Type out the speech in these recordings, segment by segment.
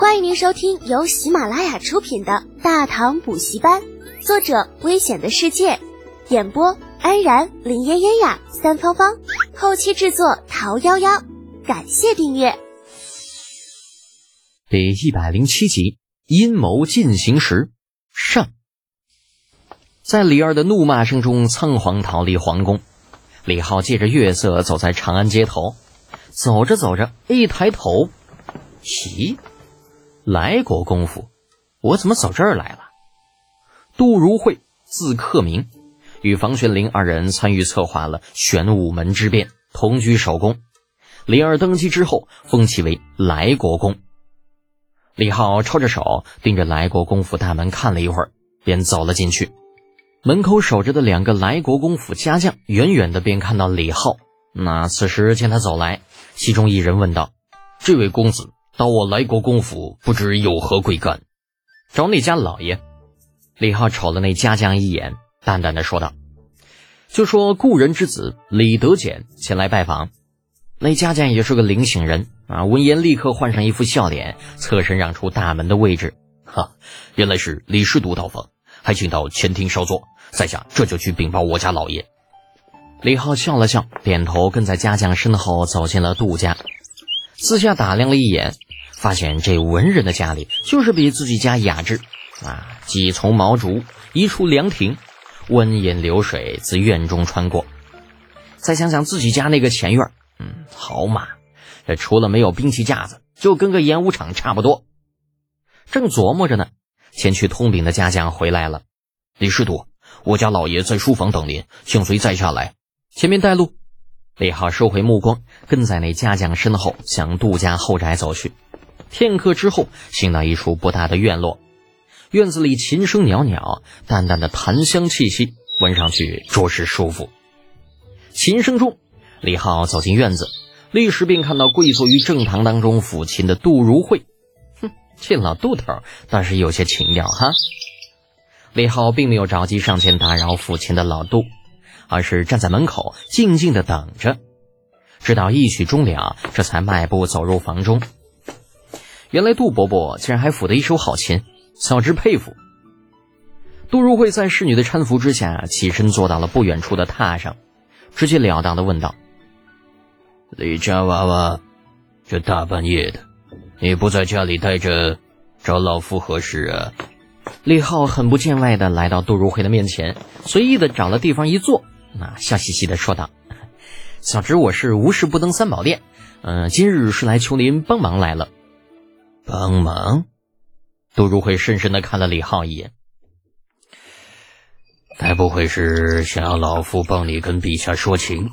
欢迎您收听由喜马拉雅出品的《大唐补习班》，作者：危险的世界，演播：安然、林嫣嫣呀、三芳芳，后期制作：桃夭夭。感谢订阅。第一百零七集，阴谋进行时上。在李二的怒骂声中，仓皇逃离皇宫。李浩借着月色走在长安街头，走着走着，一抬头，咦，来国公府，我怎么走这儿来了？杜如晦，字克明，与房玄龄二人参与策划了玄武门之变，同居守宫。李二登基之后，封其为来国公。李浩抄着手，盯着来国公府大门看了一会儿，便走了进去。门口守着的两个来国公府家将，远远的便看到李浩。那此时见他走来，其中一人问道：“这位公子到我来国公府，不知有何贵干？”找那家老爷。李浩瞅了那家将一眼，淡淡的说道：“就说故人之子李德俭前来拜访。”那家将也是个灵醒人啊，闻言立刻换上一副笑脸，侧身让出大门的位置。哈，原来是李师独到访。还请到前厅稍坐，在下这就去禀报我家老爷。李浩笑了笑，点头跟在家将身后走进了杜家。四下打量了一眼，发现这文人的家里就是比自己家雅致啊！几丛毛竹，一处凉亭，温饮流水自院中穿过。再想想自己家那个前院，嗯，好嘛，这除了没有兵器架子，就跟个演武场差不多。正琢磨着呢。前去通禀的家将回来了，李师徒，我家老爷在书房等您，请随在下来，前面带路。李浩收回目光，跟在那家将身后向杜家后宅走去。片刻之后，行到一处不大的院落，院子里琴声袅袅，淡淡的檀香气息，闻上去着实舒服。琴声中，李浩走进院子，立时便看到跪坐于正堂当中抚琴的杜如晦。哼这老杜头倒是有些情调哈。李浩并没有着急上前打扰抚琴的老杜，而是站在门口静静的等着，直到一曲终了，这才迈步走入房中。原来杜伯伯竟然还抚得一手好琴，小侄佩服。杜如晦在侍女的搀扶之下，起身坐到了不远处的榻上，直截了当的问道：“李家娃娃，这大半夜的。”你不在家里待着，找老夫何事啊？李浩很不见外的来到杜如晦的面前，随意的找了地方一坐，那笑嘻嘻的说道：“小侄我是无事不登三宝殿，嗯，今日是来求您帮忙来了。”帮忙？杜如晦深深的看了李浩一眼，该不会是想要老夫帮你跟陛下说情，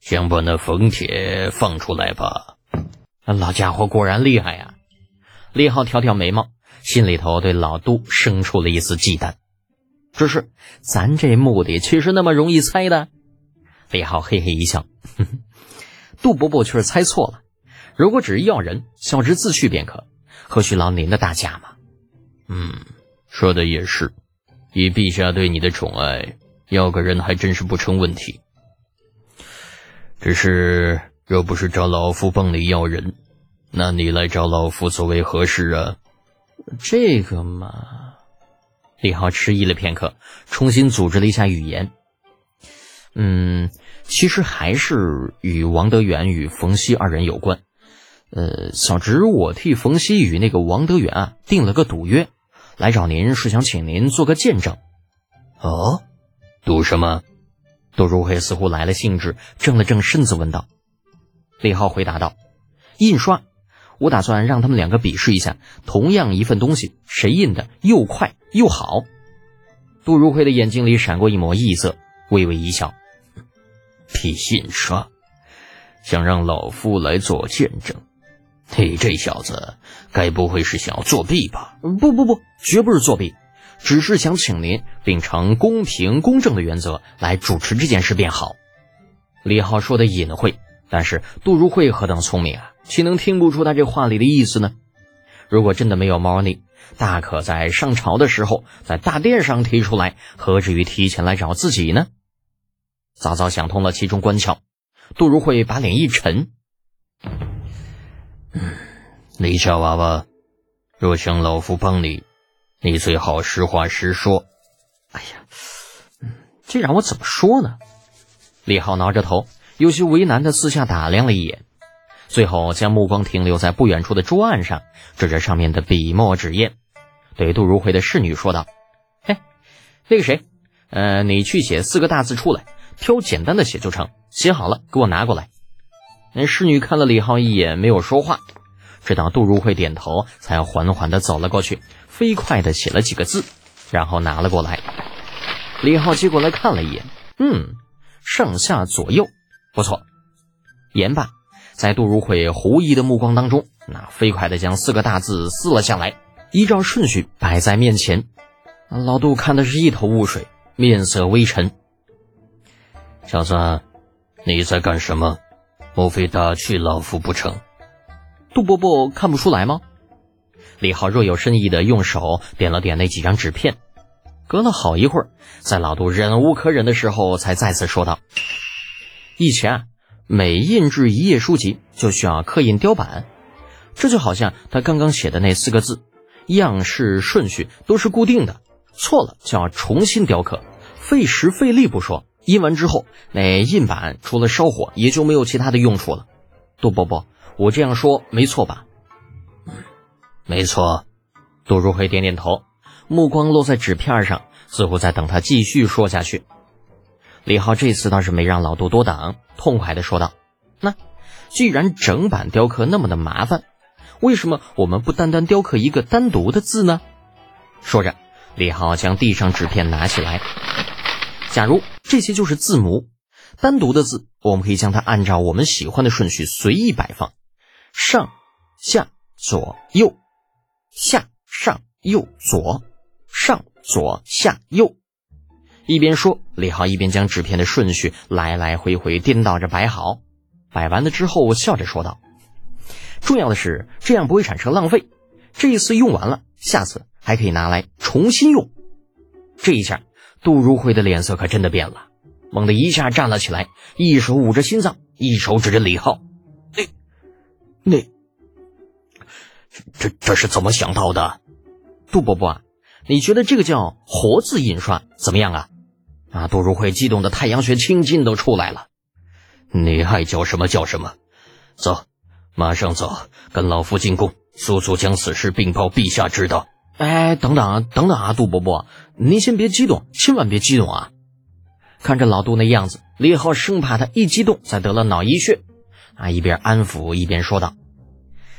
想把那冯铁放出来吧？老家伙果然厉害呀！李浩挑挑眉毛，心里头对老杜生出了一丝忌惮。只是咱这目的岂是那么容易猜的？李浩嘿嘿一笑，哼哼，杜伯伯却是猜错了。如果只是要人，小侄自去便可，何须劳您的大驾嘛？嗯，说的也是。以陛下对你的宠爱，要个人还真是不成问题。只是。若不是找老夫帮你要人，那你来找老夫所为何事啊？这个嘛，李浩迟疑了片刻，重新组织了一下语言。嗯，其实还是与王德远与冯熙二人有关。呃，小侄我替冯熙与那个王德远啊定了个赌约，来找您是想请您做个见证。哦，赌什么？杜如晦似乎来了兴致，正了正身子问道。李浩回答道：“印刷，我打算让他们两个比试一下，同样一份东西，谁印的又快又好。”杜如晦的眼睛里闪过一抹异色，微微一笑：“比印刷，想让老夫来做见证，你这小子该不会是想要作弊吧？”“不不不，绝不是作弊，只是想请您秉承公平公正的原则来主持这件事便好。”李浩说的隐晦。但是杜如晦何等聪明啊，岂能听不出他这话里的意思呢？如果真的没有猫腻，大可在上朝的时候在大殿上提出来，何至于提前来找自己呢？早早想通了其中关窍，杜如晦把脸一沉：“李小娃娃，若想老夫帮你，你最好实话实说。哎呀，这让我怎么说呢？李浩挠着头，有些为难的四下打量了一眼，最后将目光停留在不远处的桌案上，指着上面的笔墨纸砚，对杜如晦的侍女说道：“嘿，那个谁，呃，你去写四个大字出来，挑简单的写就成。写好了，给我拿过来。”那侍女看了李浩一眼，没有说话，直到杜如晦点头，才缓缓的走了过去，飞快的写了几个字，然后拿了过来。李浩接过来看了一眼，嗯。上下左右，不错。言罢，在杜如晦狐疑的目光当中，那飞快的将四个大字撕了下来，依照顺序摆在面前。老杜看的是一头雾水，面色微沉。小子，你在干什么？莫非打趣老夫不成？杜伯伯看不出来吗？李浩若有深意的用手点了点那几张纸片。隔了好一会儿，在老杜忍无可忍的时候，才再次说道：“以前啊，每印制一页书籍就需要刻印雕版，这就好像他刚刚写的那四个字，样式顺序都是固定的，错了就要重新雕刻，费时费力不说，印完之后那印版除了烧火，也就没有其他的用处了。杜伯伯，我这样说没错吧？”“没错。”杜如晦点点头。目光落在纸片上，似乎在等他继续说下去。李浩这次倒是没让老杜多等，痛快的说道：“那既然整版雕刻那么的麻烦，为什么我们不单单雕刻一个单独的字呢？”说着，李浩将地上纸片拿起来。假如这些就是字母，单独的字，我们可以将它按照我们喜欢的顺序随意摆放，上、下、左、右、下、上、右、左。上左下右，一边说，李浩一边将纸片的顺序来来回回颠倒着摆好。摆完了之后，笑着说道：“重要的是，这样不会产生浪费。这一次用完了，下次还可以拿来重新用。”这一下，杜如晦的脸色可真的变了，猛地一下站了起来，一手捂着心脏，一手指着李浩：“那……那……这这是怎么想到的？杜伯伯啊！”你觉得这个叫活字印刷怎么样啊？啊，杜如晦激动的太阳穴青筋都出来了。你爱叫什么叫什么，走，马上走，跟老夫进宫，速速将此事禀报陛下知道。哎，等等啊等等啊，杜伯伯，您先别激动，千万别激动啊！看着老杜那样子，李浩生怕他一激动再得了脑溢血，啊，一边安抚一边说道：“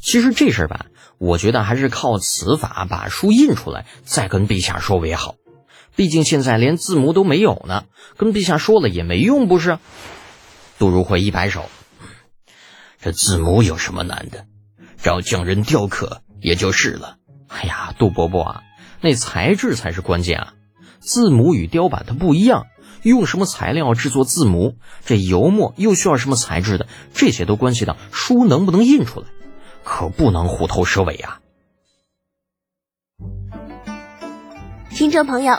其实这事儿吧。”我觉得还是靠此法把书印出来，再跟陛下说为好。毕竟现在连字母都没有呢，跟陛下说了也没用，不是？杜如晦一摆手：“这字母有什么难的？找匠人雕刻也就是了。”哎呀，杜伯伯啊，那材质才是关键啊！字母与雕版它不一样，用什么材料制作字母，这油墨又需要什么材质的，这些都关系到书能不能印出来。可不能虎头蛇尾呀！听众朋友，